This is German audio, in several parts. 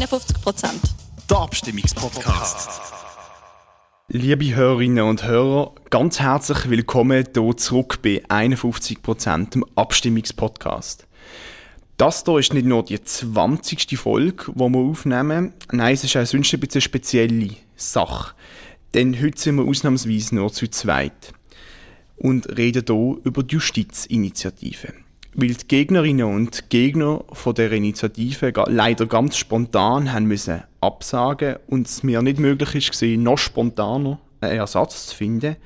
51 Prozent. Der Abstimmungspodcast. Liebe Hörerinnen und Hörer, ganz herzlich willkommen hier zurück bei 51 Prozent dem Abstimmungspodcast. Das hier ist nicht nur die 20. Folge, die wir aufnehmen, nein, es ist auch sonst ein bisschen eine spezielle Sache. Denn heute sind wir ausnahmsweise nur zu zweit und reden hier über die Justizinitiative. Weil die Gegnerinnen und Gegner von der Initiative leider ganz spontan haben müssen absagen und es mir nicht möglich ist, noch spontaner einen Ersatz zu finden,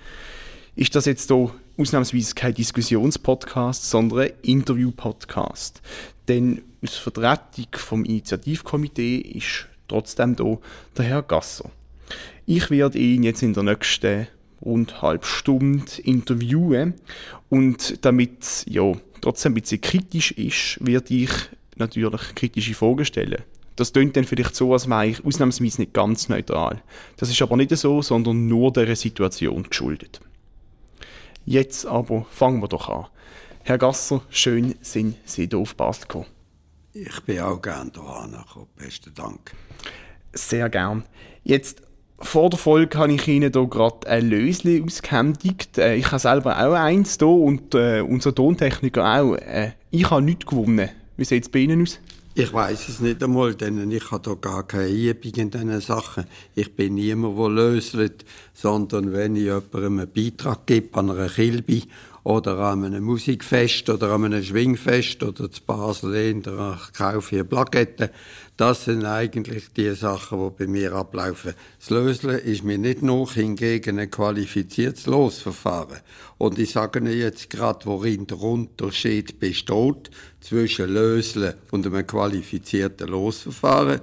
ist das jetzt hier ausnahmsweise kein Diskussionspodcast, sondern ein Interview-Podcast. Denn aus Vertretung vom Initiativkomitee ist trotzdem hier der Herr Gasser. Ich werde ihn jetzt in der nächsten rund halb Stunde interviewen und damit ja trotzdem ein bisschen kritisch ist, werde ich natürlich kritische Fragen stellen. Das klingt dann vielleicht so, als wäre ich ausnahmsweise nicht ganz neutral. Das ist aber nicht so, sondern nur der Situation geschuldet. Jetzt aber fangen wir doch an. Herr Gasser, schön sind Sie hier auf Basel gekommen. Ich bin auch gerne hierher gekommen. Besten Dank. Sehr gern. Jetzt vor der Folge habe ich Ihnen hier gerade ein Lösli ausgehändigt. Äh, ich habe selber auch eins hier und äh, unser Tontechniker auch. Äh, ich habe nichts gewonnen. Wie sieht es bei Ihnen aus? Ich weiß es nicht einmal, denn ich habe hier gar keine Übung in diesen Sachen. Ich bin niemand, der löselt, sondern wenn ich jemandem einen Beitrag gebe an einer Kilbe oder an einem Musikfest oder an einem Schwingfest oder zu Basel der kaufe ich Plaketten. Das sind eigentlich die Sachen, die bei mir ablaufen. Das Löseln ist mir nicht noch hingegen ein qualifiziertes Losverfahren. Und ich sage Ihnen jetzt gerade, worin der Unterschied besteht zwischen Löseln und einem qualifizierten Losverfahren.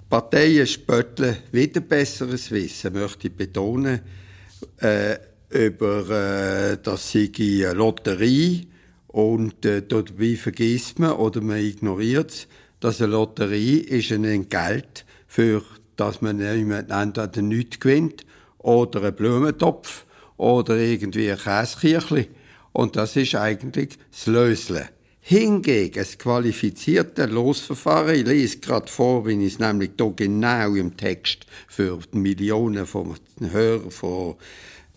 Die Parteien spötteln wieder besseres Wissen, möchte ich betonen. Äh, über äh, das sei eine Lotterie und äh, dabei vergisst man oder man ignoriert es, dass eine Lotterie ist ein Entgelt für dass man entweder nichts gewinnt oder einen Blumentopf oder irgendwie ein Käskirchli. Und das ist eigentlich das Löseln. Hingegen das qualifizierte Losverfahren, ich lese gerade vor, wenn ich es nämlich hier genau im Text für die Millionen von Hörern von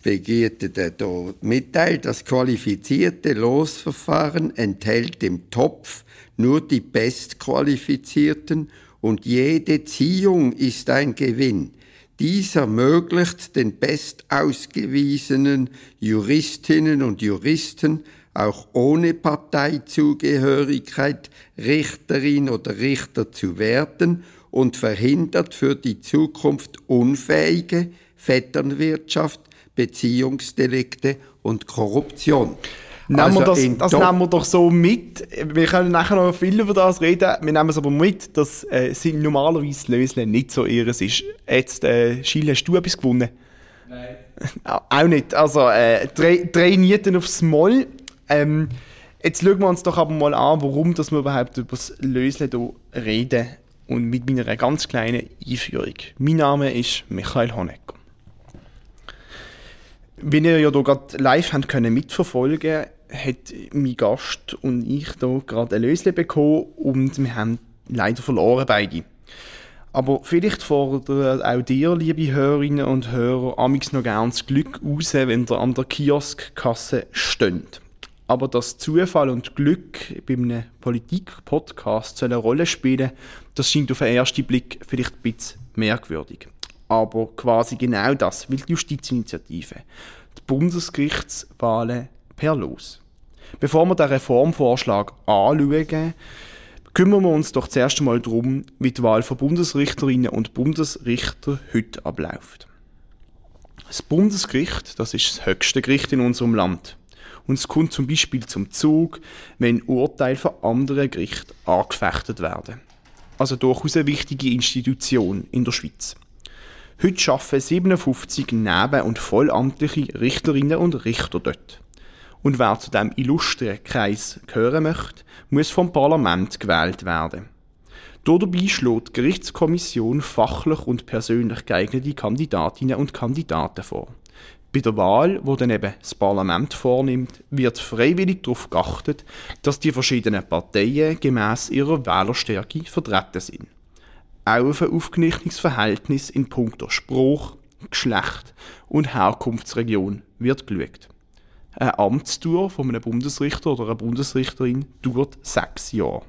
Begierten hier mitteilt, das qualifizierte Losverfahren enthält im Topf nur die Bestqualifizierten und jede Ziehung ist ein Gewinn. Dies ermöglicht den bestausgewiesenen Juristinnen und Juristen auch ohne Parteizugehörigkeit Richterin oder Richter zu werden und verhindert für die Zukunft unfähige Vetternwirtschaft, Beziehungsdelikte und Korruption. Nehmen wir also das, das nehmen wir doch so mit. Wir können nachher noch viel über das reden. Wir nehmen es aber mit, dass äh, sie normalerweise Lösle nicht so ihres ist. Jetzt, äh, Schiel, hast du etwas gewonnen? Nein. Auch nicht. Also, äh, drei, drei Nieten aufs Moll. Ähm, jetzt schauen wir uns doch aber mal an, warum dass wir überhaupt über das Lösle hier reden. Und mit meiner ganz kleinen Einführung. Mein Name ist Michael Honecker. Wie ihr ja hier gerade live habt können mitverfolgen hat mein Gast und ich hier gerade ein Lösle bekommen und wir haben leider verloren beide. Aber vielleicht fordert auch dir, liebe Hörerinnen und Hörer, amix noch gern das Glück raus, wenn ihr an der Kioskkasse steht. Aber dass Zufall und Glück bei einem Politik-Podcast eine Rolle spielen, das scheint auf den ersten Blick vielleicht ein bisschen merkwürdig aber quasi genau das will die Justizinitiative. Die Bundesgerichtswahlen per Los. Bevor wir den Reformvorschlag anschauen, kümmern wir uns doch zuerst einmal darum, wie die Wahl von Bundesrichterinnen und Bundesrichter heute abläuft. Das Bundesgericht, das ist das höchste Gericht in unserem Land. Und es kommt zum Beispiel zum Zug, wenn Urteile von anderen Gerichten angefechtet werden. Also durchaus eine wichtige Institution in der Schweiz. Heute arbeiten 57 neben- und vollamtliche Richterinnen und Richter dort. Und wer zu diesem illustren Kreis gehören möchte, muss vom Parlament gewählt werden. Dabei schlägt die Gerichtskommission fachlich und persönlich geeignete Kandidatinnen und Kandidaten vor. Bei der Wahl, wo dann eben das Parlament vornimmt, wird freiwillig darauf geachtet, dass die verschiedenen Parteien gemäß ihrer Wählerstärke vertreten sind. Auch auf ein aufgeglichenes Verhältnis in puncto Spruch, Geschlecht und Herkunftsregion wird geschaut. Eine Amtstour von einem Bundesrichter oder einer Bundesrichterin dauert sechs Jahre.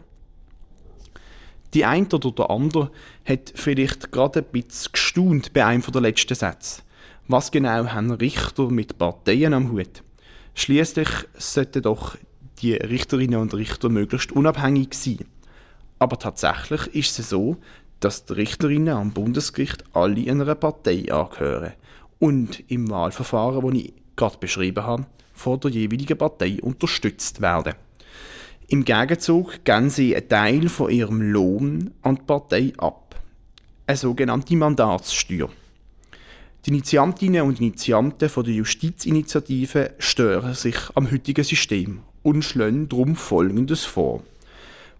Die eine oder der andere hat vielleicht gerade ein bisschen gestaunt bei einem der letzten Sätze. Was genau haben Richter mit Parteien am Hut? Schließlich sollten doch die Richterinnen und Richter möglichst unabhängig sein. Aber tatsächlich ist es so, dass die Richterinnen am Bundesgericht alle einer Partei angehören und im Wahlverfahren, das ich gerade beschrieben habe, von der jeweiligen Partei unterstützt werden. Im Gegenzug geben sie einen Teil von ihrem Lohn an die Partei ab. Eine sogenannte Mandatssteuer. Die Initiantinnen und Initianten von der Justizinitiative stören sich am heutigen System und schlagen darum Folgendes vor.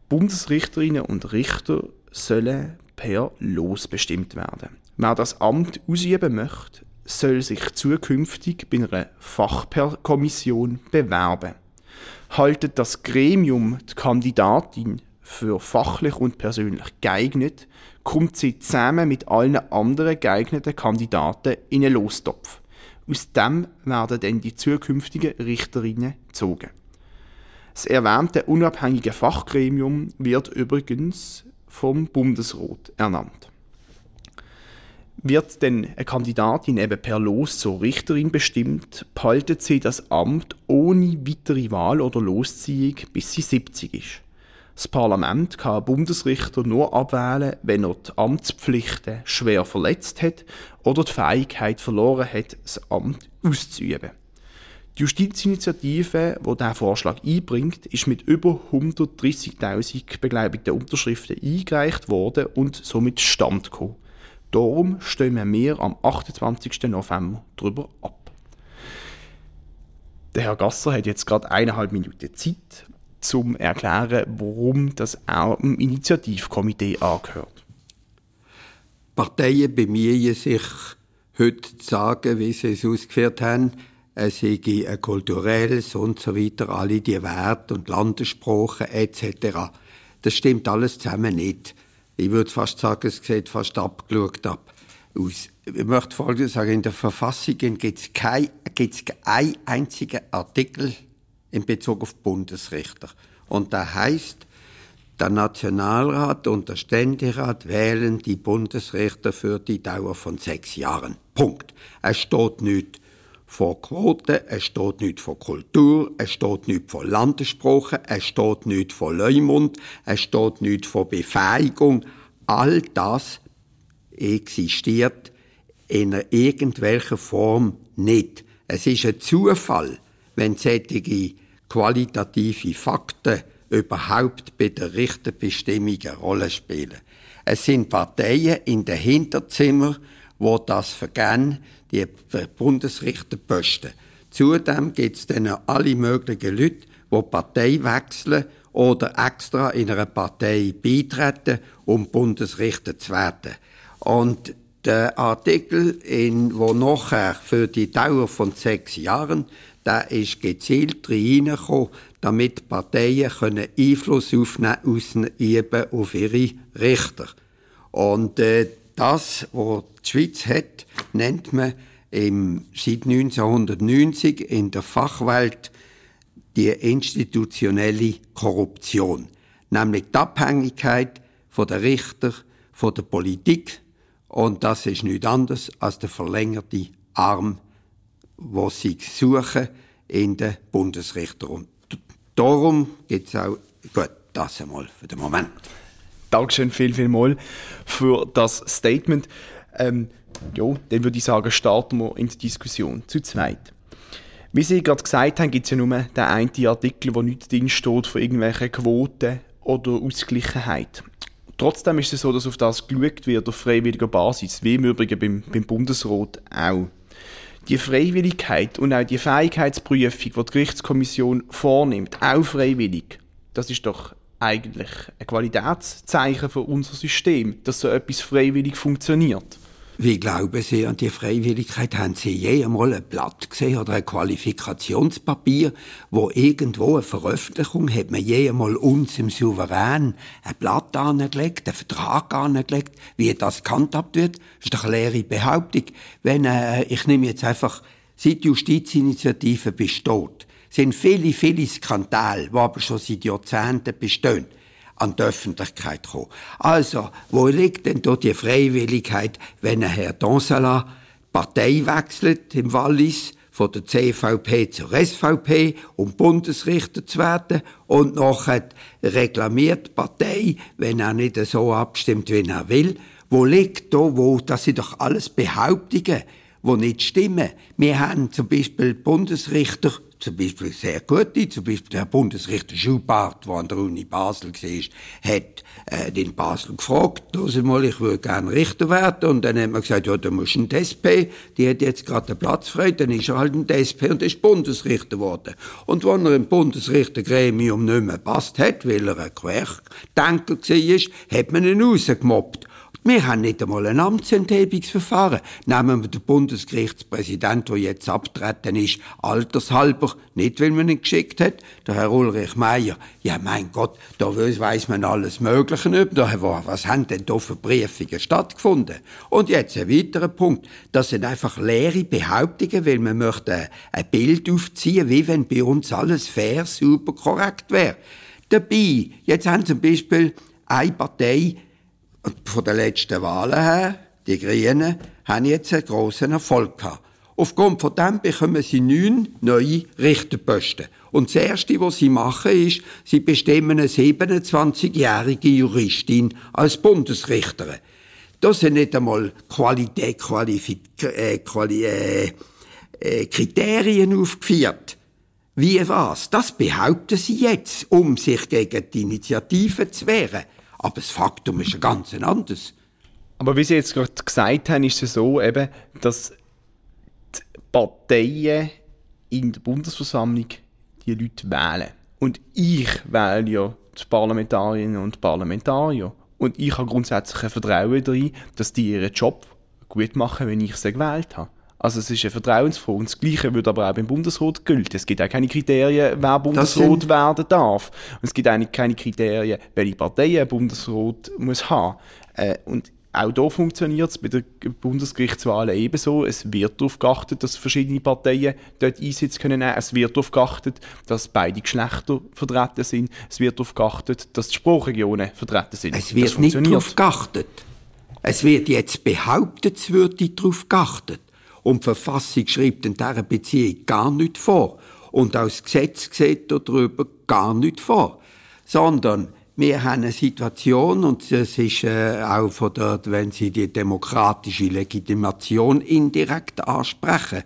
Bundesrichterinnen und Richter sollen per Los bestimmt werden. Wer das Amt ausüben möchte, soll sich zukünftig bei einer Fachkommission bewerben. Haltet das Gremium die Kandidatin für fachlich und persönlich geeignet, kommt sie zusammen mit allen anderen geeigneten Kandidaten in einen Lostopf. Aus dem werden dann die zukünftigen Richterinnen gezogen. Das erwähnte unabhängige Fachgremium wird übrigens vom Bundesrat ernannt. Wird denn eine Kandidatin eben per Los zur Richterin bestimmt, behaltet sie das Amt ohne weitere Wahl oder Losziehung, bis sie 70 ist. Das Parlament kann einen Bundesrichter nur abwählen, wenn er die Amtspflichten schwer verletzt hat oder die Fähigkeit verloren hat, das Amt auszuüben. Die Justizinitiative, die diesen Vorschlag einbringt, ist mit über 130.000 begleiteten Unterschriften eingereicht worden und somit stand. Darum stimmen wir am 28. November darüber ab. Der Herr Gasser hat jetzt gerade eineinhalb Minuten Zeit, zum erklären, warum das auch im Initiativkomitee angehört. Parteien bemühen sich heute zu sagen, wie sie es ausgeführt haben, es sei ein kulturelles und so weiter, alle die Werte und Landessprachen etc. Das stimmt alles zusammen nicht ich würde fast sagen, es sieht fast abgeschaut ab aus. Ich möchte Folgendes sagen, in der Verfassung gibt es keinen kein einzigen Artikel in Bezug auf Bundesrichter. Und da heißt, der Nationalrat und der Ständerat wählen die Bundesrichter für die Dauer von sechs Jahren. Punkt. Es steht nicht von Quoten, es steht nicht von Kultur, es steht nicht von Landessprache, es steht nicht von Leumund, es steht nicht von Befähigung. All das existiert in irgendwelcher Form nicht. Es ist ein Zufall, wenn solche qualitative Fakten überhaupt bei der Richterbestimmung eine Rolle spielen. Es sind Parteien in den Hinterzimmern, wo das vergehen, die Bundesrichterposten. Zudem gibt es dann alle möglichen Leute, die Partei wechseln oder extra in einer Partei beitreten, um Bundesrichter zu werden. Und der Artikel, in, wo nachher für die Dauer von sechs Jahren, der ist gezielt reingekommen, damit Parteien können Einfluss aufnehmen, ausüben auf ihre Richter. Und äh, das, was die Schweiz hat, nennt man im, seit 1990 in der Fachwelt die institutionelle Korruption, nämlich die Abhängigkeit von der Richter, von der Politik und das ist nichts anderes als der verlängerte Arm, wo sie suchen in den Bundesrichter. Und darum gibt es auch, gut, das einmal für den Moment. Dankeschön viel, viel mal für das Statement. Ähm, ja, dann würde ich sagen, starten wir in die Diskussion zu zweit. Wie Sie gerade gesagt haben, gibt es ja nur den einen Artikel, wo nicht drin steht von irgendwelchen Quoten oder Ausgleichheit. Trotzdem ist es so, dass auf das geschaut wird, auf freiwilliger Basis, wie im Übrigen beim, beim Bundesrat auch. Die Freiwilligkeit und auch die Fähigkeitsprüfung, die die Gerichtskommission vornimmt, auch freiwillig, das ist doch eigentlich ein Qualitätszeichen für unser System, dass so etwas freiwillig funktioniert. Wie glauben Sie an die Freiwilligkeit? Haben Sie je einmal ein Blatt gesehen oder ein Qualifikationspapier, wo irgendwo eine Veröffentlichung hat man je einmal uns im Souverän ein Blatt angelegt, einen Vertrag angelegt, wie das gehandhabt wird? Das ist doch eine leere Behauptung. Wenn, äh, ich nehme jetzt einfach, seit Justizinitiative besteht, sind viele, viele Skandale, die aber schon seit Jahrzehnten bestehen an die Öffentlichkeit kommen. Also, wo liegt denn da die Freiwilligkeit, wenn ein Herr Donsala Partei wechselt im Wallis, von der CVP zur SVP, um Bundesrichter zu werden und nachher reklamiert die Partei, wenn er nicht so abstimmt, wie er will. Wo liegt da, wo, das sind doch alles Behauptungen, die nicht stimmen. Wir haben zum Beispiel Bundesrichter zum Beispiel sehr gute, zum Beispiel der Bundesrichter Schubart, der an der Uni Basel war, hat äh, den Basel gefragt, mal, ich würde gerne Richter werden. Und dann hat man gesagt, ja, da musst du ein DSP, die hat jetzt gerade einen Platz frei, dann ist er halt ein DSP und ist Bundesrichter geworden. Und wenn er im Bundesrichtergremium nicht mehr passt hat, weil er ein Querdenker war, hat man ihn rausgemobbt. Wir haben nicht einmal ein Amtsenthebungsverfahren. Nehmen wir den Bundesgerichtspräsident, der jetzt abtreten ist, altershalber, nicht weil man ihn geschickt hat, der Herr Ulrich Meier. Ja, mein Gott, da weiss man alles Mögliche. Da, was haben denn da für Briefungen stattgefunden? Und jetzt ein weiterer Punkt. Das sind einfach leere Behauptungen, weil man möchte ein Bild aufziehen, wie wenn bei uns alles fair, super, korrekt wäre. Dabei, jetzt haben zum Beispiel eine Partei von den letzten Wahlen her, die Grünen, haben jetzt einen grossen Erfolg gehabt. Aufgrund von dem bekommen sie neun neue Richterposten. Und das Erste, was sie machen, ist, sie bestimmen eine 27-jährige Juristin als Bundesrichterin. Das sind nicht einmal Qualität, Qualifik äh, Quali äh, äh, Kriterien aufgeführt. Wie was? Das behaupten sie jetzt, um sich gegen die Initiative zu wehren. Aber das Faktum ist ein ganz anderes. Aber wie Sie jetzt gerade gesagt haben, ist es so, eben, dass die Parteien in der Bundesversammlung die Leute wählen. Und ich wähle ja die Parlamentarierinnen und Parlamentarier. Und ich habe grundsätzlich ein Vertrauen darin, dass die ihren Job gut machen, wenn ich sie gewählt habe. Also es ist eine Vertrauensfrage. Und das Gleiche würde aber auch beim Bundesrat gelten. Es gibt auch keine Kriterien, wer Bundesrat werden darf. Und es gibt auch keine Kriterien, welche Partei ein Bundesrat muss haben. Äh, und auch hier funktioniert es bei der Bundesgerichtswahl ebenso. Es wird darauf geachtet, dass verschiedene Parteien dort Einsitz können nehmen. Es wird darauf geachtet, dass beide Geschlechter vertreten sind. Es wird darauf geachtet, dass die Sprachregionen vertreten sind. Es wird nicht darauf geachtet. Es wird jetzt behauptet, es würde darauf geachtet. Und die Verfassung schreibt in dieser Beziehung gar nicht vor. Und auch das Gesetz sieht darüber gar nicht vor. Sondern wir haben eine Situation, und das ist äh, auch von der, wenn Sie die demokratische Legitimation indirekt ansprechen.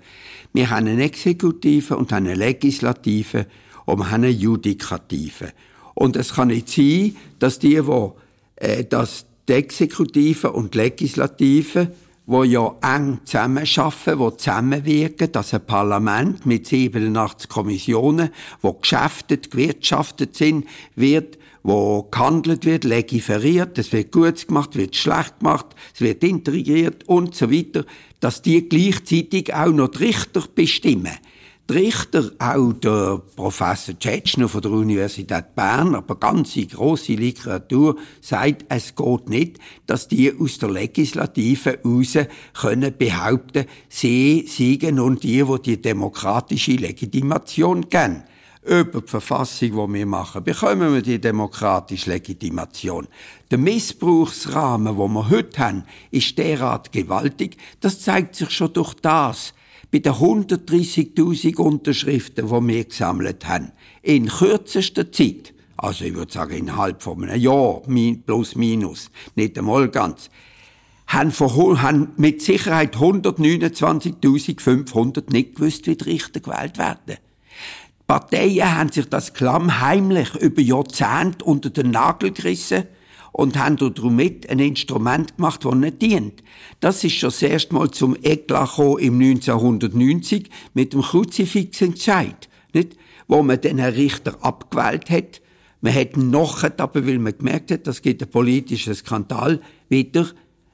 Wir haben eine Exekutive und eine Legislative und wir haben eine Judikative. Und es kann nicht sein, dass die, wo, äh, dass die Exekutive und die Legislative wo ja eng zusammenarbeiten, wo zusammenwirken, dass ein Parlament mit 87 Kommissionen, wo geschäftet, gewirtschaftet sind, wird, wo gehandelt wird, legiferiert, es wird gut gemacht, wird schlecht gemacht, es wird integriert und so weiter, dass die gleichzeitig auch noch die Richter bestimmen. Die Richter, auch der Professor Tschetschner von der Universität Bern, aber ganze große Literatur sagt, es geht nicht, dass die aus der Legislative raus können behaupten, sie siegen und die, wo die demokratische Legitimation kennen. Über die Verfassung, die wir machen, bekommen wir die demokratische Legitimation. Der Missbrauchsrahmen, den wir heute haben, ist derart gewaltig, das zeigt sich schon durch das, bei den 130.000 Unterschriften, die wir gesammelt haben, in kürzester Zeit, also ich würde sagen innerhalb von einem Jahr, plus minus, nicht einmal ganz, haben, mit Sicherheit 129.500 nicht gewusst, wie die Richter gewählt werden. Die Parteien haben sich das Klamm heimlich über Jahrzehnte unter den Nagel gerissen und haben damit ein Instrument gemacht, das nicht dient. Das ist schon das erste Mal zum Eklat im 1990 mit dem Kruzifixentscheid, nicht? Wo man den Herrn Richter abgewählt hat. Man hat noch, aber weil man gemerkt hat, das gibt einen politischen Skandal, wieder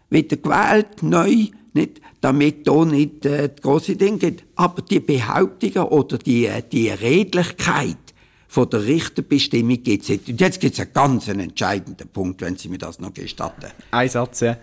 wieder gewählt, neu, nicht, damit da nicht äh, große Ding geht. Aber die Behauptungen oder die, äh, die Redlichkeit von der Richterbestimmung gibt es nicht. Und jetzt gibt es einen ganz entscheidenden Punkt, wenn Sie mir das noch gestatten. Ein Satz, ja.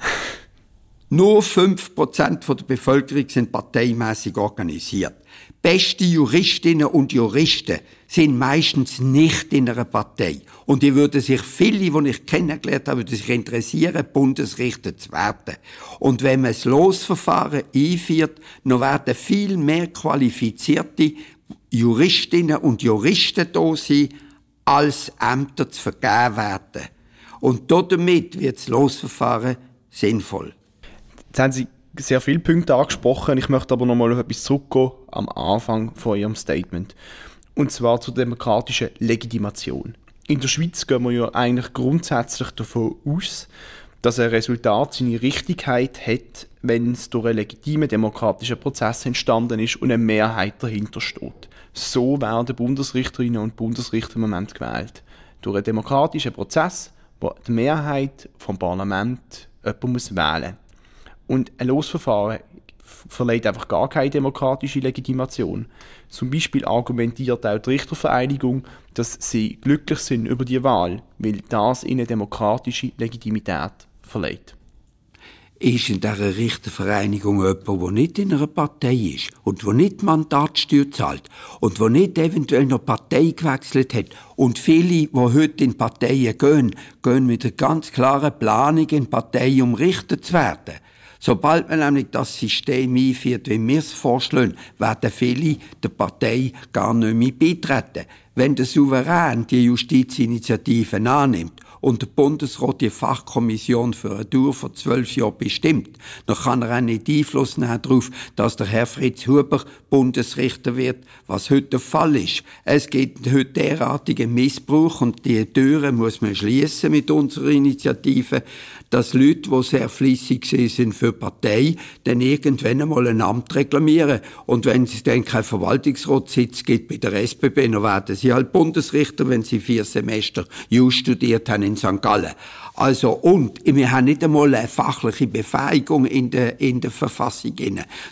Nur 5% der Bevölkerung sind parteimäßig organisiert. Beste Juristinnen und Juristen sind meistens nicht in einer Partei. Und die würden sich, viele, die ich kennengelernt habe, würden sich interessieren, Bundesrichter zu werden. Und wenn man das Losverfahren einführt, dann werden viel mehr qualifizierte Juristinnen und Juristen da sein, als Ämter zu vergeben werden. Und damit wird das Losverfahren sinnvoll. Jetzt haben Sie sehr viele Punkte angesprochen. Ich möchte aber nochmal auf etwas zurückgehen am Anfang von Ihrem Statement. Und zwar zur demokratischen Legitimation. In der Schweiz gehen wir ja eigentlich grundsätzlich davon aus, dass ein Resultat seine Richtigkeit hat, wenn es durch einen legitimen demokratischen Prozess entstanden ist und eine Mehrheit dahinter steht. So werden Bundesrichterinnen und Bundesrichter im Moment gewählt. Durch einen demokratischen Prozess, wo die Mehrheit vom Parlament jemanden muss wählen muss. Und ein Losverfahren verleiht einfach gar keine demokratische Legitimation. Zum Beispiel argumentiert auch die Richtervereinigung, dass sie glücklich sind über die Wahl, weil das ihnen demokratische Legitimität verleiht. Ist in dieser Richtervereinigung jemand, der nicht in einer Partei ist und der nicht Mandatssteuer zahlt und der nicht eventuell noch Partei gewechselt hat und viele, die heute in Parteien gehen, gehen mit einer ganz klaren Planung in Partei, um Richter zu werden. Sobald man nämlich das System einführt, wie wir es vorschlagen, werden viele der Partei gar nicht mehr beitreten. Wenn der Souverän die Justizinitiative annimmt und der Bundesrat die Fachkommission für eine Dauer von zwölf Jahren bestimmt, dann kann er auch nicht Einfluss nehmen darauf, dass der Herr Fritz Huber Bundesrichter wird, was heute der Fall ist. Es gibt heute derartigen Missbrauch und die Türen muss man schließen mit unserer Initiative, dass Leute, die sehr fließig sind für Partei, dann irgendwann einmal ein Amt reklamieren. Und wenn es dann keinen Verwaltungsratssitz gibt bei der SBB, dann werden sie halt Bundesrichter, wenn sie vier Semester Jus studiert haben in St. Gallen. Also, und wir haben nicht einmal eine fachliche Befähigung in der, in der Verfassung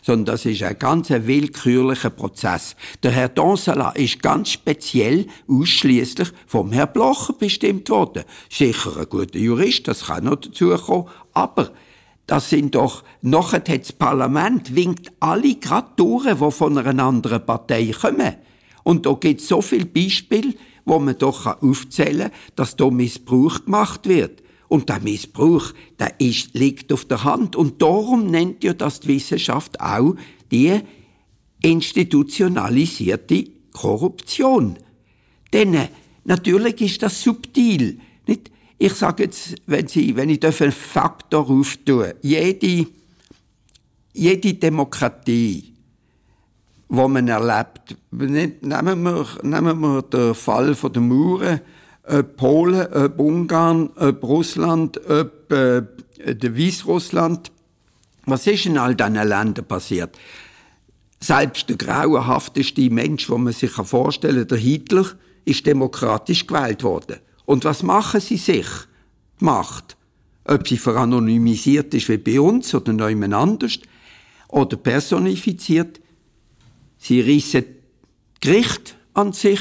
sondern das ist ein ganz willkürlicher Prozess. Der Herr Donsala ist ganz speziell ausschließlich vom Herrn Blocher bestimmt worden. Sicher ein guter Jurist, das kann noch dazukommen, aber das sind doch, nachher hat das Parlament winkt alle gerade die von einer anderen Partei kommen. Und da gibt es so viele Beispiele, wo man doch aufzählen kann, dass da Missbrauch gemacht wird. Und der Missbrauch, der ist, liegt auf der Hand. Und darum nennt ja das die Wissenschaft auch die institutionalisierte Korruption. Denn äh, natürlich ist das subtil. Nicht? Ich sage jetzt, wenn, Sie, wenn ich einen Faktor auftue, jede, jede Demokratie, wo man erlebt, nehmen wir, nehmen wir den Fall von der Mauern, ob Polen, ob Ungarn, ob Russland, ob äh, Weißrussland. Was ist in all diesen Ländern passiert? Selbst der grauenhafteste Mensch, den man sich vorstellen kann, der Hitler, ist demokratisch gewählt worden. Und was machen sie sich? Die Macht. Ob sie veranonymisiert ist wie bei uns oder jemand anders oder personifiziert. Sie reissen Gericht an sich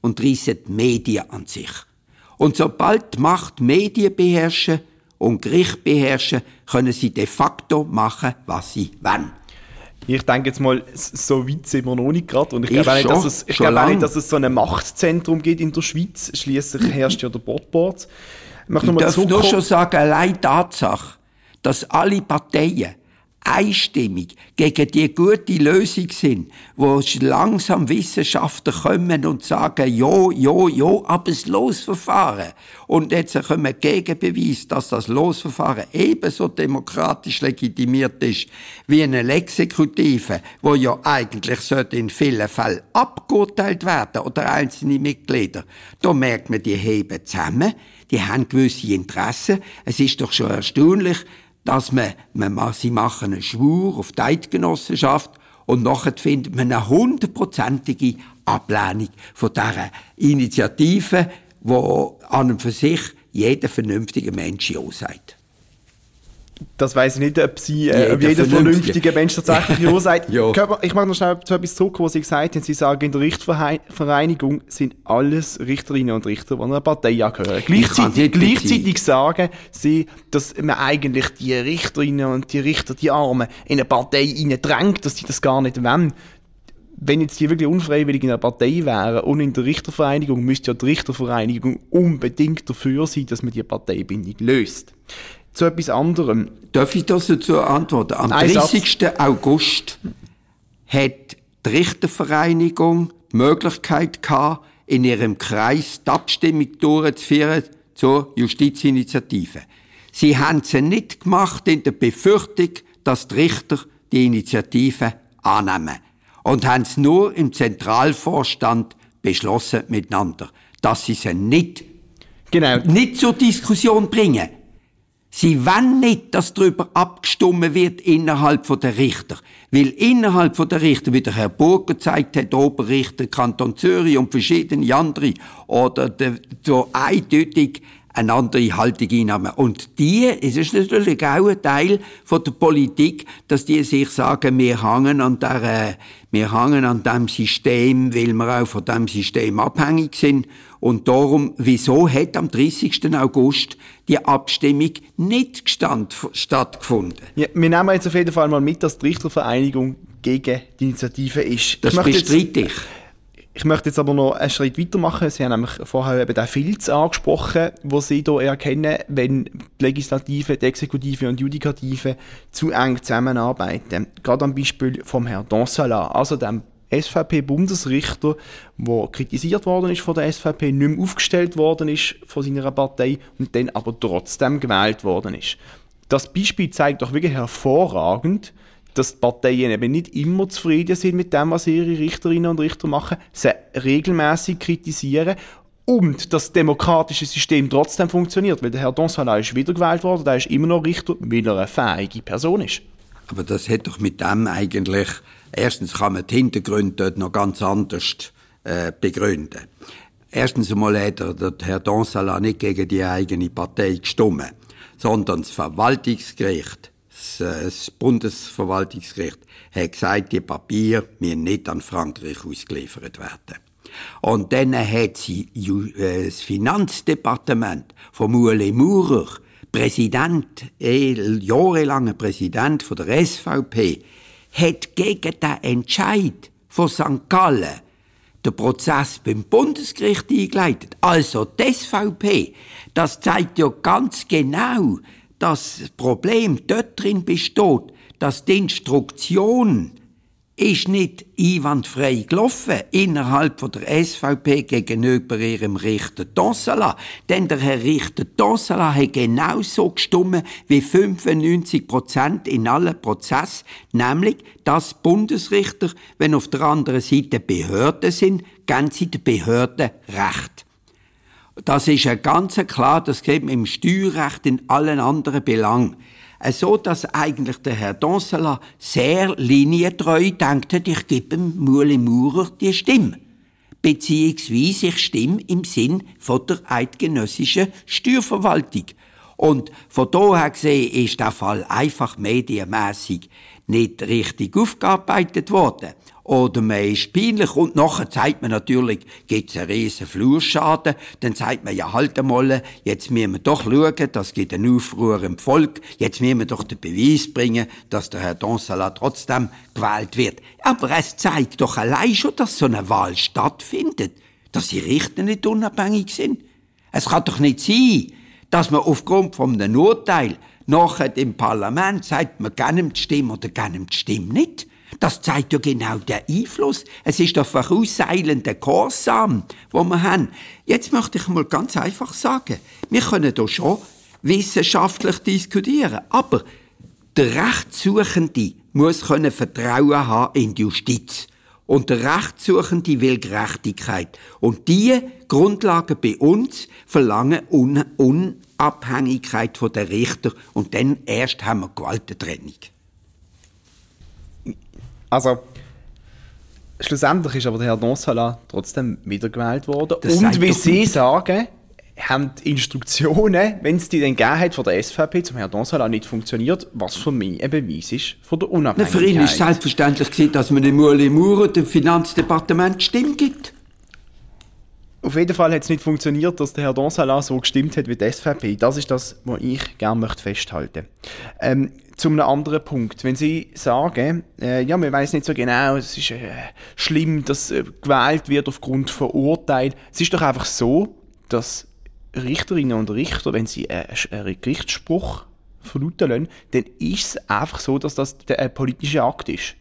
und reissen Medien an sich. Und sobald die Macht Medien beherrschen und Gericht beherrschen, können sie de facto machen, was sie wollen. Ich denke jetzt mal, so weit sind wir noch nicht gerade. Und ich, glaube, auch nicht, dass es, ich glaube auch nicht, dass es so ein Machtzentrum gibt in der Schweiz. Schließlich herrscht ja der Botboard. Ich, ich darf nur schon sagen, allein Tatsache, dass alle Parteien einstimmig gegen die gute Lösung sind, wo langsam Wissenschaftler kommen und sagen, jo, jo, jo, aber das Losverfahren. Und jetzt kommen Gegenbeweis, dass das Losverfahren ebenso demokratisch legitimiert ist wie eine Exekutive, wo ja eigentlich sollte in vielen Fällen abgeurteilt werden oder einzelne Mitglieder. Da merkt man, die heben zusammen, die haben gewisse Interessen. Es ist doch schon erstaunlich, dass man, man sie machen einen Schwur auf die Eidgenossenschaft und nachher findet man eine hundertprozentige Ablehnung von dieser Initiative, wo an und für sich jeder vernünftige Mensch ja sagt. Das weiß ich nicht, ob, sie, äh, Jeder ob jeder vernünftige. Mensch tatsächlich ja sagt. Ja. Ich mache noch schnell zu etwas zurück, was Sie gesagt haben. Sie sagen, in der Richtervereinigung sind alles Richterinnen und Richter, die einer Partei angehören. Gleichzeitig, gleichzeitig sagen sie, dass man eigentlich die Richterinnen und die Richter, die Armen, in eine Partei drängt, dass sie das gar nicht wollen. Wenn jetzt die wirklich unfreiwillig in einer Partei wären und in der Richtervereinigung, müsste ja die Richtervereinigung unbedingt dafür sein, dass man die Parteibindung löst. Zu etwas anderem. Darf ich das dazu antworten? Am Ein Satz. 30. August hat die Richtervereinigung die Möglichkeit gehabt, in ihrem Kreis die Abstimmung durchzuführen zur Justizinitiative. Sie haben sie nicht gemacht in der Befürchtung, dass die Richter die Initiative annehmen. Und haben es nur im Zentralvorstand beschlossen miteinander, dass sie sie nicht, Genau. nicht zur Diskussion bringen. Sie wollen nicht, dass darüber abgestimmt wird innerhalb der Richter. Weil innerhalb der Richter, wie der Herr Burger gezeigt hat, der Oberrichter Kanton Zürich und verschiedene andere, oder der, so eindeutig eine andere Haltung einnehmen. Und die, es ist natürlich auch ein Teil von der Politik, dass die sich sagen, wir hängen an der, äh, wir hängen an dem System, weil wir auch von dem System abhängig sind. Und darum, wieso hat am 30. August die Abstimmung nicht gestand, stattgefunden? Ja, wir nehmen jetzt auf jeden Fall mal mit, dass die Richtervereinigung gegen die Initiative ist. Das bestreite ich. Ich möchte jetzt aber noch einen Schritt weitermachen. Sie haben nämlich vorher eben den Filz angesprochen, wo Sie hier erkennen, wenn die Legislative, die Exekutive und die Judikative zu eng zusammenarbeiten. Gerade am Beispiel vom Herrn Donsala, also dem SVP-Bundesrichter, der kritisiert worden ist von der SVP, nicht mehr aufgestellt worden ist von seiner Partei und dann aber trotzdem gewählt worden ist. Das Beispiel zeigt doch wirklich hervorragend, dass die Parteien eben nicht immer zufrieden sind mit dem, was ihre Richterinnen und Richter machen, sie regelmäßig kritisieren und das demokratische System trotzdem funktioniert, weil der Herr Donsala ist wiedergewählt worden, der ist immer noch Richter, weil er eine fähige Person ist. Aber das hat doch mit dem eigentlich, erstens kann man die Hintergründe dort noch ganz anders äh, begründen. Erstens einmal hat der, der Herr Donsala nicht gegen die eigene Partei gestimmt, sondern das Verwaltungsgericht, das, äh, das Bundesverwaltungsgericht, hat gesagt, die Papiere müssen nicht an Frankreich ausgeliefert werden. Und dann hat sie äh, das Finanzdepartement von Ueli Maurer, Präsident, eh, jahrelanger Präsident von der SVP, hat gegen den Entscheid von St. Gallen den Prozess beim Bundesgericht eingeleitet. Also die SVP, das zeigt ja ganz genau, das Problem dort drin besteht, dass die Instruktion ist nicht einwandfrei gelaufen innerhalb von der SVP gegenüber ihrem Richter Donsala. Denn der Herr Richter Donsala hat genauso gestimmt wie 95 Prozent in allen Prozessen, nämlich, dass Bundesrichter, wenn auf der anderen Seite Behörden sind, geben sie den Behörden Recht. Das ist ja ganz klar, das geht im Steuerrecht in allen anderen Belangen. Äh, So, dass eigentlich der Herr Donsela sehr linientreu denkt ich gebe dem Muli Maurer die Stimme. Beziehungsweise ich stimme im Sinn von der eidgenössischen Steuerverwaltung. Und von daher gesehen ist der Fall einfach medienmässig nicht richtig aufgearbeitet worden. Oder man ist peinlich und nachher sagt man natürlich, gibt's einen riesen Flurschaden. Dann sagt man, ja halt einmal, jetzt müssen wir doch schauen, das gibt einen Aufruhr im Volk. Jetzt müssen wir doch den Beweis bringen, dass der Herr Donsala trotzdem gewählt wird. Aber es zeigt doch allein schon, dass so eine Wahl stattfindet. Dass die Richter nicht unabhängig sind. Es kann doch nicht sein, dass man aufgrund von einem Urteil nachher im Parlament sagt, man kann ihm die Stimme oder kann ihm die Stimme nicht. Das zeigt ja genau den Einfluss. Es ist der vorauseilende Gehorsam, wo wir haben. Jetzt möchte ich mal ganz einfach sagen, wir können da schon wissenschaftlich diskutieren, aber der Rechtssuchende muss können Vertrauen haben in die Justiz. Und der Rechtssuchende will Gerechtigkeit. Und die Grundlagen bei uns verlangen Un Unabhängigkeit von der Richter. Und dann erst haben wir Gewaltentrennung. Also, schlussendlich ist aber der Herr Donsala trotzdem wiedergewählt worden. Das Und wie Sie sagen, haben die Instruktionen, wenn es die dann gegeben hat von der SVP zum Herrn Donsala nicht funktioniert, was für mich ein Beweis ist von der Unabhängigkeit. Für ihn ist selbstverständlich dass man dem Ueli Maurer dem Finanzdepartement Stimme gibt. Auf jeden Fall hat es nicht funktioniert, dass der Herr Donsala so gestimmt hat wie die SVP. Das ist das, was ich gerne möchte festhalten ähm, Zu einem anderen Punkt. Wenn Sie sagen, äh, ja, man weiß nicht so genau, es ist äh, schlimm, dass äh, gewählt wird aufgrund von Urteilen. Es ist doch einfach so, dass Richterinnen und Richter, wenn sie äh, einen Gerichtsspruch verlauten lassen, dann ist es einfach so, dass das ein politischer Akt ist.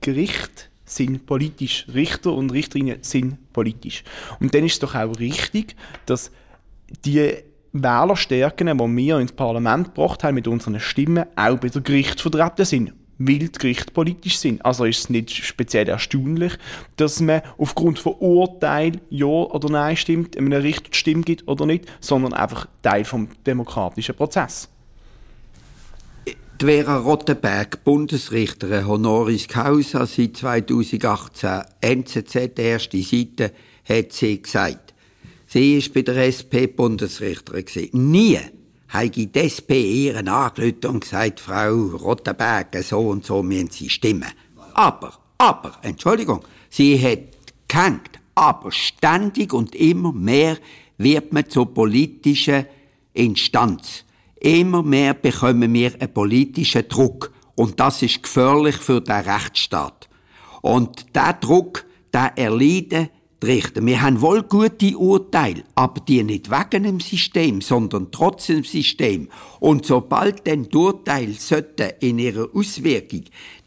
Gericht sind politisch. Richter und Richterinnen sind politisch. Und dann ist es doch auch richtig, dass die Wählerstärken, die wir ins Parlament gebracht haben mit unseren Stimmen, auch bei der Gericht vertreten sind. Weil die Gerichte politisch sind. Also ist es nicht speziell erstaunlich, dass man aufgrund von Urteil Ja oder Nein stimmt, einem Richter die Stimme gibt oder nicht, sondern einfach Teil vom demokratischen Prozess. Die Vera Rottenberg, Bundesrichterin Honoris Causa seit 2018, NZZ, erste Seite, hat sie gesagt. Sie ist bei der SP Bundesrichterin. Nie habe die SP ihren angelötet und gesagt, Frau Rottenberg, so und so müssen Sie stimmen. Aber, aber, Entschuldigung, sie hat gehängt, aber ständig und immer mehr wird man zur politischen Instanz. Immer mehr bekommen wir einen politischen Druck. Und das ist gefährlich für den Rechtsstaat. Und der Druck, der erleiden die Richter. Wir haben wohl gute Urteile, aber die nicht wegen dem System, sondern trotz dem System. Und sobald dann die Urteile in ihrer Auswirkung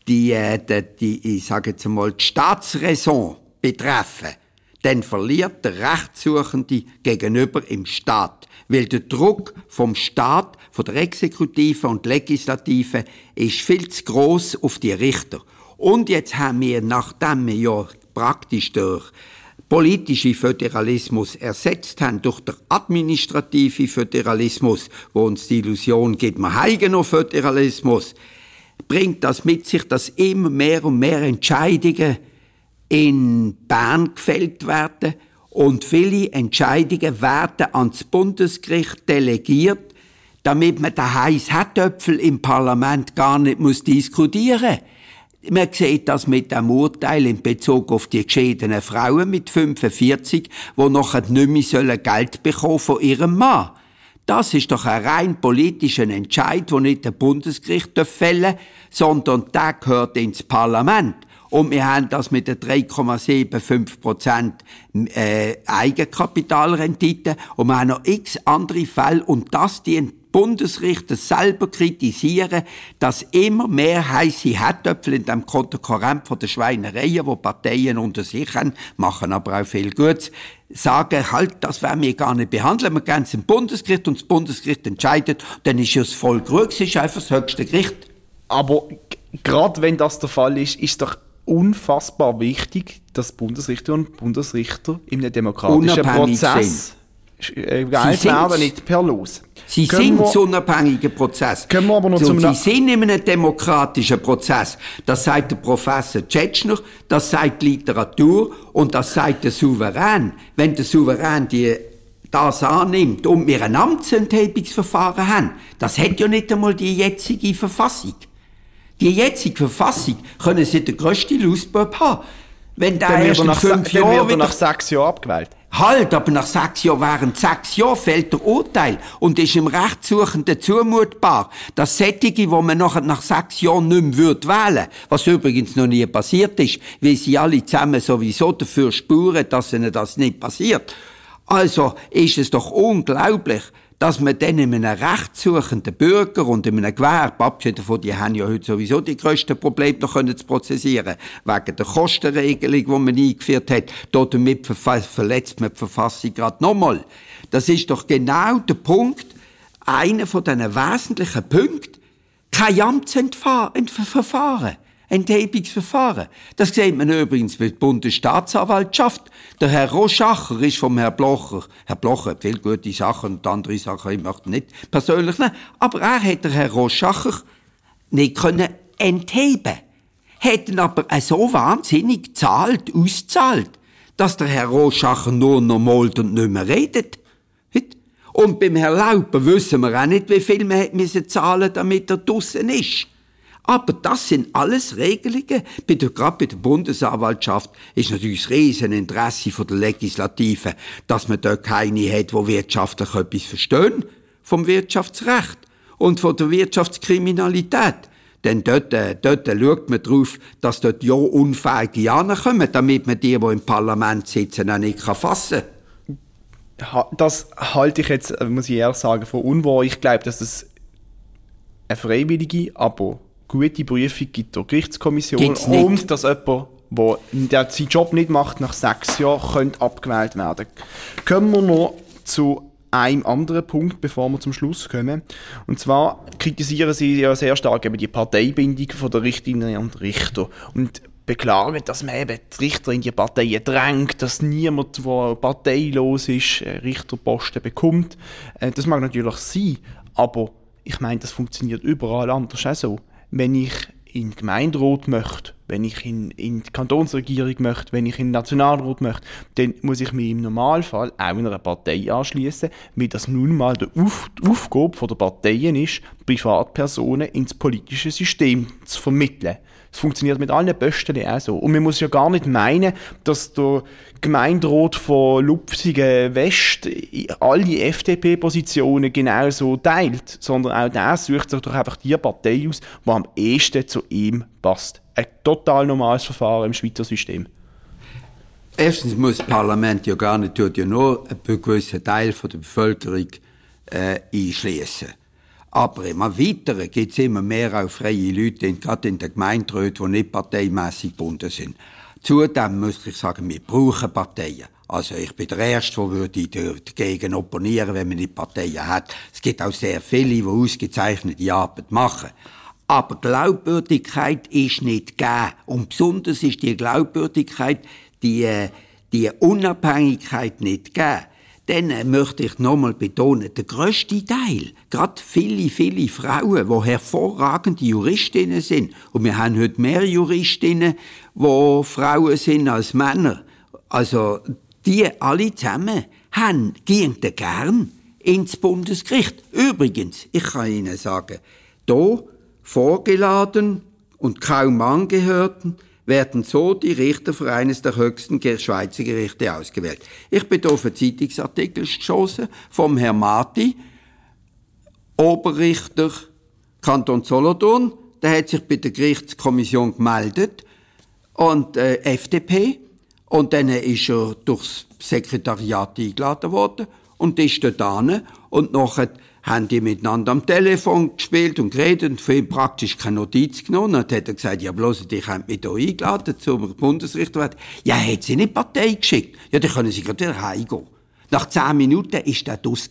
die, äh, die, die ich sage jetzt mal, die Staatsräson betreffen, dann verliert der Rechtssuchende gegenüber im Staat. Weil der Druck vom Staat, von der Exekutive und Legislative ist viel zu groß auf die Richter. Und jetzt haben wir, nachdem wir ja praktisch durch politische Föderalismus ersetzt haben durch den administrative Föderalismus, wo uns die Illusion gibt, man heigen noch Föderalismus, bringt das mit sich, dass immer mehr und mehr Entscheidungen in Bern gefällt werden und viele Entscheidungen werden ans Bundesgericht delegiert, damit man den heißen Hartöpfel im Parlament gar nicht muss diskutieren man sieht das mit dem Urteil in Bezug auf die geschiedenen Frauen mit 45, die nachher nicht mehr Geld bekommen von ihrem Mann. Das ist doch ein rein politischer Entscheid, den nicht der Bundesgericht darf, sondern der gehört ins Parlament. Und wir haben das mit der 3,75 Prozent äh, Eigenkapitalrendite. Und wir haben noch x andere Fälle. Und das die Bundesrichter selber kritisieren, dass immer mehr heiße Herdöpfel in dem Kontokorrent von der Schweinereien, wo Parteien unter sich haben, machen aber auch viel Gutes, sagen, halt, das werden wir gar nicht behandeln. Wir gehen zum Bundesgericht und das Bundesgericht entscheidet, dann ist es voll genug, es ist einfach das höchste Gericht. Aber gerade wenn das der Fall ist, ist doch unfassbar wichtig, dass Bundesrichter und Bundesrichter in einem demokratischen Unabhängig Prozess äh, gewählt werden, nicht per Los. Sie Können sind wir- zu unabhängigen Prozess. Können wir aber noch zum Sie sind in einem demokratischen Prozess. Das sagt der Professor Tschetschner, das sagt die Literatur und das sagt der Souverän. Wenn der Souverän die das annimmt und wir ein Amtsenthebungsverfahren haben, das hat ja nicht einmal die jetzige Verfassung. Die jetzige Verfassung können Sie den grössten Lausbub haben. Wenn der Dann erst er nach, fünf Jahren wird er wieder nach sechs Jahren abgewählt. Halt, aber nach sechs Jahren, während sechs Jahren fällt der Urteil und ist im Rechtssuchenden zumutbar, dass Sättige, wo man nachher nach sechs Jahren nicht mehr würde wählen was übrigens noch nie passiert ist, weil sie alle zusammen sowieso dafür spuren, dass ihnen das nicht passiert. Also ist es doch unglaublich, dass man dann in einem rechtssuchenden Bürger und in einem Gewerbe, abgesehen davon, die haben ja heute sowieso die grössten Probleme noch können zu prozessieren, wegen der Kostenregelung, die man eingeführt hat, damit verletzt man die Verfassung gerade nochmal. Das ist doch genau der Punkt, einer von diesen wesentlichen Punkten, kein Amtsverfahren. Enthebungsverfahren. Das sieht man übrigens bei der Bundesstaatsanwaltschaft. Der Herr Roschacher ist vom Herrn Blocher. Herr Blocher hat viele gute Sachen und andere Sachen, ich möchte nicht persönlich nehmen. Aber er hat der Herr Roschacher nicht können entheben. Hätten aber so wahnsinnig zahlt, auszahlt, dass der Herr Roschacher nur noch malt und nicht mehr redet. Und beim Herrn Lauper wissen wir auch nicht, wie viel man müssen zahlen damit er draussen ist. Aber das sind alles Regelungen. Bei der, gerade bei der Bundesanwaltschaft ist natürlich das Rieseninteresse von der Legislative, dass man dort keine hat, die wirtschaftlich etwas verstehen vom Wirtschaftsrecht und von der Wirtschaftskriminalität. Denn dort, äh, dort schaut man darauf, dass dort ja Unfähige ankommen, damit man die, die im Parlament sitzen, auch nicht fassen kann das halte ich jetzt, äh, muss ich ehrlich sagen, für unwahr. Ich glaube, dass es eine freiwillige, aber gute Prüfung gibt der Gerichtskommission und dass jemand, der seinen Job nicht macht, nach sechs Jahren könnte abgewählt werden. Kommen wir noch zu einem anderen Punkt, bevor wir zum Schluss kommen. Und zwar kritisieren sie ja sehr stark eben die Parteibindung von der Richterinnen und Richter. Und beklagen, dass man eben die Richter in die Parteien drängt, dass niemand, der parteilos ist, Richterposten bekommt. Äh, das mag natürlich sein, aber ich meine, das funktioniert überall anders auch so. Wenn ich in den Gemeinderat möchte, wenn ich in, in die Kantonsregierung möchte, wenn ich in den Nationalrat möchte, dann muss ich mich im Normalfall auch in einer Partei anschließen, wie das nun mal die Auf Aufgabe der Parteien ist, Privatpersonen ins politische System zu vermitteln. Es funktioniert mit allen Bösten auch so. Und man muss ja gar nicht meinen, dass der Gemeinderat von Lupfingen West alle FDP-Positionen genauso teilt, sondern auch der sucht sich doch einfach die Partei aus, die am ehesten zu ihm passt. Ein total normales Verfahren im Schweizer System. Erstens muss das Parlament ja gar nicht ja nur einen gewissen Teil der Bevölkerung äh, einschließen. Aber im Weiteren gibt es immer mehr auch freie Leute, gerade in den Gemeinderäten, die nicht parteimässig gebunden sind. Zudem muss ich sagen, wir brauchen Parteien. Also ich bin der Erste, der dagegen opponieren, wenn man nicht Parteien hat. Es gibt auch sehr viele, die ausgezeichnete Arbeit machen. Aber Glaubwürdigkeit ist nicht gegeben. Und besonders ist die Glaubwürdigkeit, die, äh, die Unabhängigkeit nicht gegeben dann möchte ich nochmal betonen, der grösste Teil, gerade viele, viele Frauen, die hervorragende Juristinnen sind, und wir haben heute mehr Juristinnen, die Frauen sind als Männer, also die alle zusammen haben, gehen gern ins Bundesgericht. Übrigens, ich kann Ihnen sagen, da vorgeladen und kaum Angehörten, werden so die Richter für eines der höchsten Schweizer Gerichte ausgewählt. Ich bin auf einen Zeitungsartikel geschossen vom Herrn Marti, Oberrichter Kanton Solothurn. Der hat sich bei der Gerichtskommission gemeldet und äh, FDP und dann ist er durchs Sekretariat eingeladen worden und ist dort an und nachher haben die miteinander am Telefon gespielt und geredet und für ihn praktisch keine Notiz genommen. Und dann hat er gesagt, ja bloß, die haben mich hier eingeladen zum Bundesrichter. Ja, er hat sie nicht Partei geschickt. Ja, dann können sie gerade wieder heimgehen. Nach zehn Minuten war der dus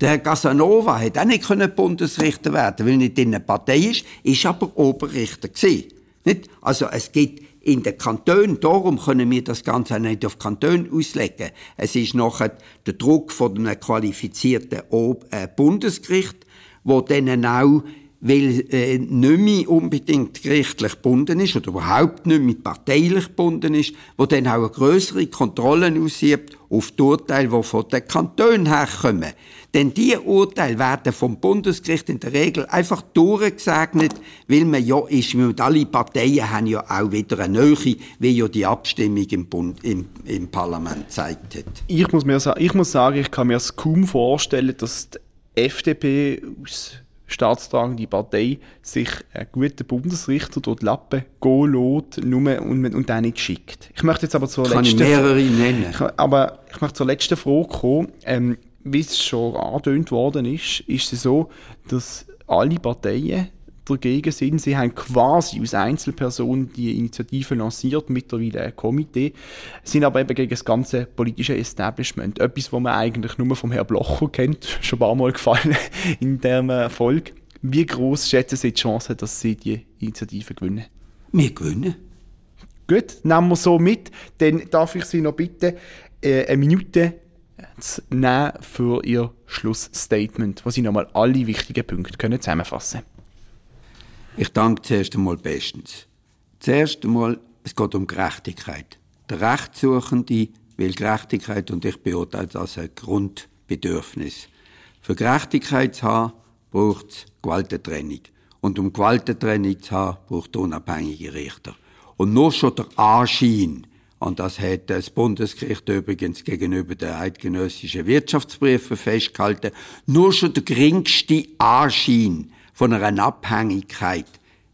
Der Herr Casanova hat auch nicht Bundesrichter werden, weil er nicht in der Partei ist, ist aber Oberrichter gewesen. Nicht? Also es gibt in den Kantonen, darum können wir das Ganze nicht auf Kanton auslegen. Es ist nachher der Druck von einem qualifizierten äh, Bundesgericht, wo dann auch weil äh, nicht mehr unbedingt gerichtlich gebunden ist oder überhaupt nicht mehr parteilich gebunden ist, wo dann auch eine größere Kontrolle ausübt auf die Urteile, die von den Kantonen herkommen. Denn diese Urteile werden vom Bundesgericht in der Regel einfach durchgesegnet, weil man ja ist, und alle Parteien haben ja auch wieder eine Nähe, wie ja die Abstimmung im, Bund, im, im Parlament gezeigt hat. Ich muss, mir, ich muss sagen, ich kann mir es kaum vorstellen, dass die FDP aus staatstragende Partei sich einen guten Bundesrichter durch die Lappen gehen lässt nur und, und den nicht schickt. Ich möchte jetzt aber zur Kann letzten... Ich mehrere nennen. Ich, aber ich möchte zur letzten Frage kommen. Ähm, wie es schon angedeutet worden ist, ist es so, dass alle Parteien dagegen sind. Sie haben quasi aus Einzelpersonen die Initiative lanciert, mittlerweile ein Komitee, sind aber eben gegen das ganze politische Establishment. Etwas, was man eigentlich nur vom Herrn Blocher kennt, schon ein paar Mal gefallen in diesem Erfolg. Wie groß schätzen Sie die Chance, dass Sie die Initiative gewinnen? Wir gewinnen. Gut, nehmen wir so mit. Dann darf ich Sie noch bitten, äh, eine Minute zu nehmen für Ihr Schlussstatement, wo Sie nochmal alle wichtigen Punkte können zusammenfassen können. Ich danke zuerst einmal bestens. Zuerst einmal, es geht um Gerechtigkeit. Der Rechtssuchende will Gerechtigkeit und ich beurteile das als ein Grundbedürfnis. Für Gerechtigkeit zu haben, braucht es Gewaltentrennung. Und um Gewaltentrennung zu haben, braucht es unabhängige Richter. Und nur schon der Anschein, und das hat das Bundesgericht übrigens gegenüber den eidgenössischen Wirtschaftsprüfer festgehalten, nur schon der geringste Anschein von einer Abhängigkeit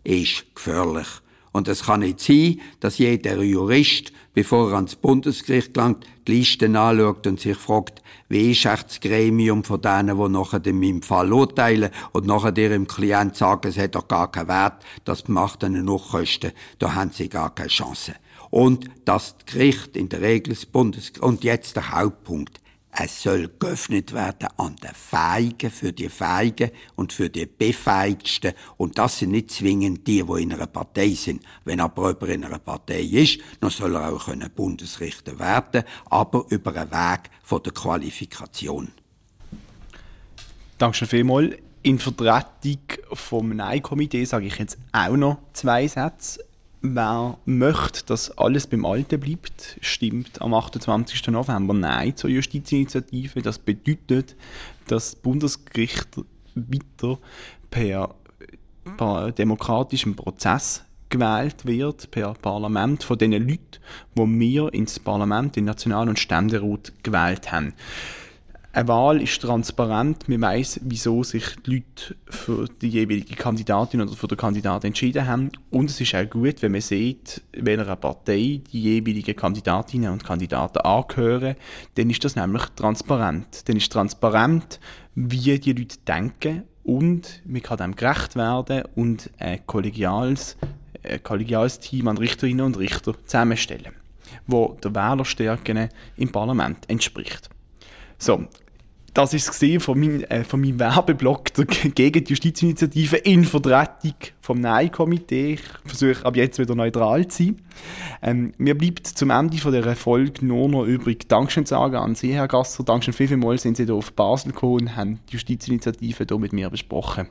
ist gefährlich. Und es kann nicht sein, dass jeder Jurist, bevor er ans Bundesgericht gelangt, die Listen anschaut und sich fragt, wie ist echt das Gremium von denen, die nachher in meinem Fall urteilen und nachher ihrem Klient sagen, es hat doch gar keinen Wert, das macht einen Nachkosten, da haben sie gar keine Chance. Und das Gericht in der Regel das Bundesgericht, und jetzt der Hauptpunkt, es soll geöffnet werden an den Feigen, für die Feigen und für die Befeigsten. Und das sind nicht zwingend die, die in einer Partei sind. Wenn aber jemand in einer Partei ist, dann soll er auch Bundesrichter werden, aber über einen Weg von der Qualifikation. Danke vielmals. In Vertretung vom Nein-Komitee sage ich jetzt auch noch zwei Sätze. Wer möchte, dass alles beim Alten bleibt, stimmt am 28. November Nein zur Justizinitiative. Das bedeutet, dass das Bundesgericht weiter per, per demokratischem Prozess gewählt wird, per Parlament von den Leuten, die wir ins Parlament, den National- und Ständerat gewählt haben. Eine Wahl ist transparent. Man weiß, wieso sich die Leute für die jeweilige Kandidatin oder für den Kandidaten entschieden haben. Und es ist auch gut, wenn man sieht, welcher Partei die jeweiligen Kandidatinnen und Kandidaten angehören. Dann ist das nämlich transparent. Dann ist transparent, wie die Leute denken und man kann dem gerecht werden und ein kollegiales, ein kollegiales Team an Richterinnen und Richter zusammenstellen, wo der Wählerstärke im Parlament entspricht. So, das war es von, mein, äh, von meinem Werbeblock gegen die Justizinitiative in Vertretung vom Nein-Komitee. Ich versuche ab jetzt wieder neutral zu sein. Ähm, mir bleibt zum Ende von dieser Folge nur noch übrig Dankeschön zu sagen an Sie, Herr Gasser. Dankeschön vielmals, sind Sie hier auf Basel gekommen und haben die Justizinitiative hier mit mir besprochen.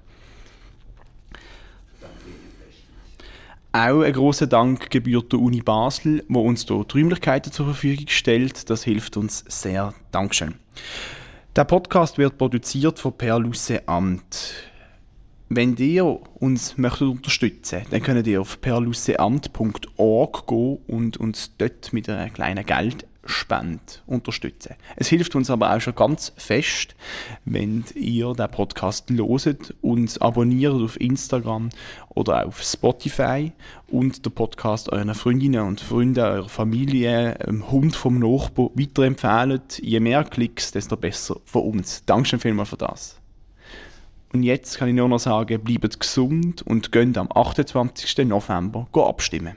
Auch ein großer Dank gebührt der Uni Basel, wo uns hier Räumlichkeiten zur Verfügung stellt. Das hilft uns sehr. Dankeschön. Der Podcast wird produziert von Perlusse Amt. Wenn ihr uns möchtet unterstützen, dann könnt ihr auf perlusseamt.org gehen und uns dort mit einer kleinen Geld Spende unterstützen. Es hilft uns aber auch schon ganz fest, wenn ihr den Podcast loset und abonniert auf Instagram oder auf Spotify und den Podcast euren Freundinnen und Freunden, eurer Familie, dem Hund vom Nachbarn weiterempfehlen. Je mehr Klicks, desto besser für uns. Dankeschön vielmals für das. Und jetzt kann ich nur noch sagen, bleibt gesund und gönnt am 28. November abstimmen.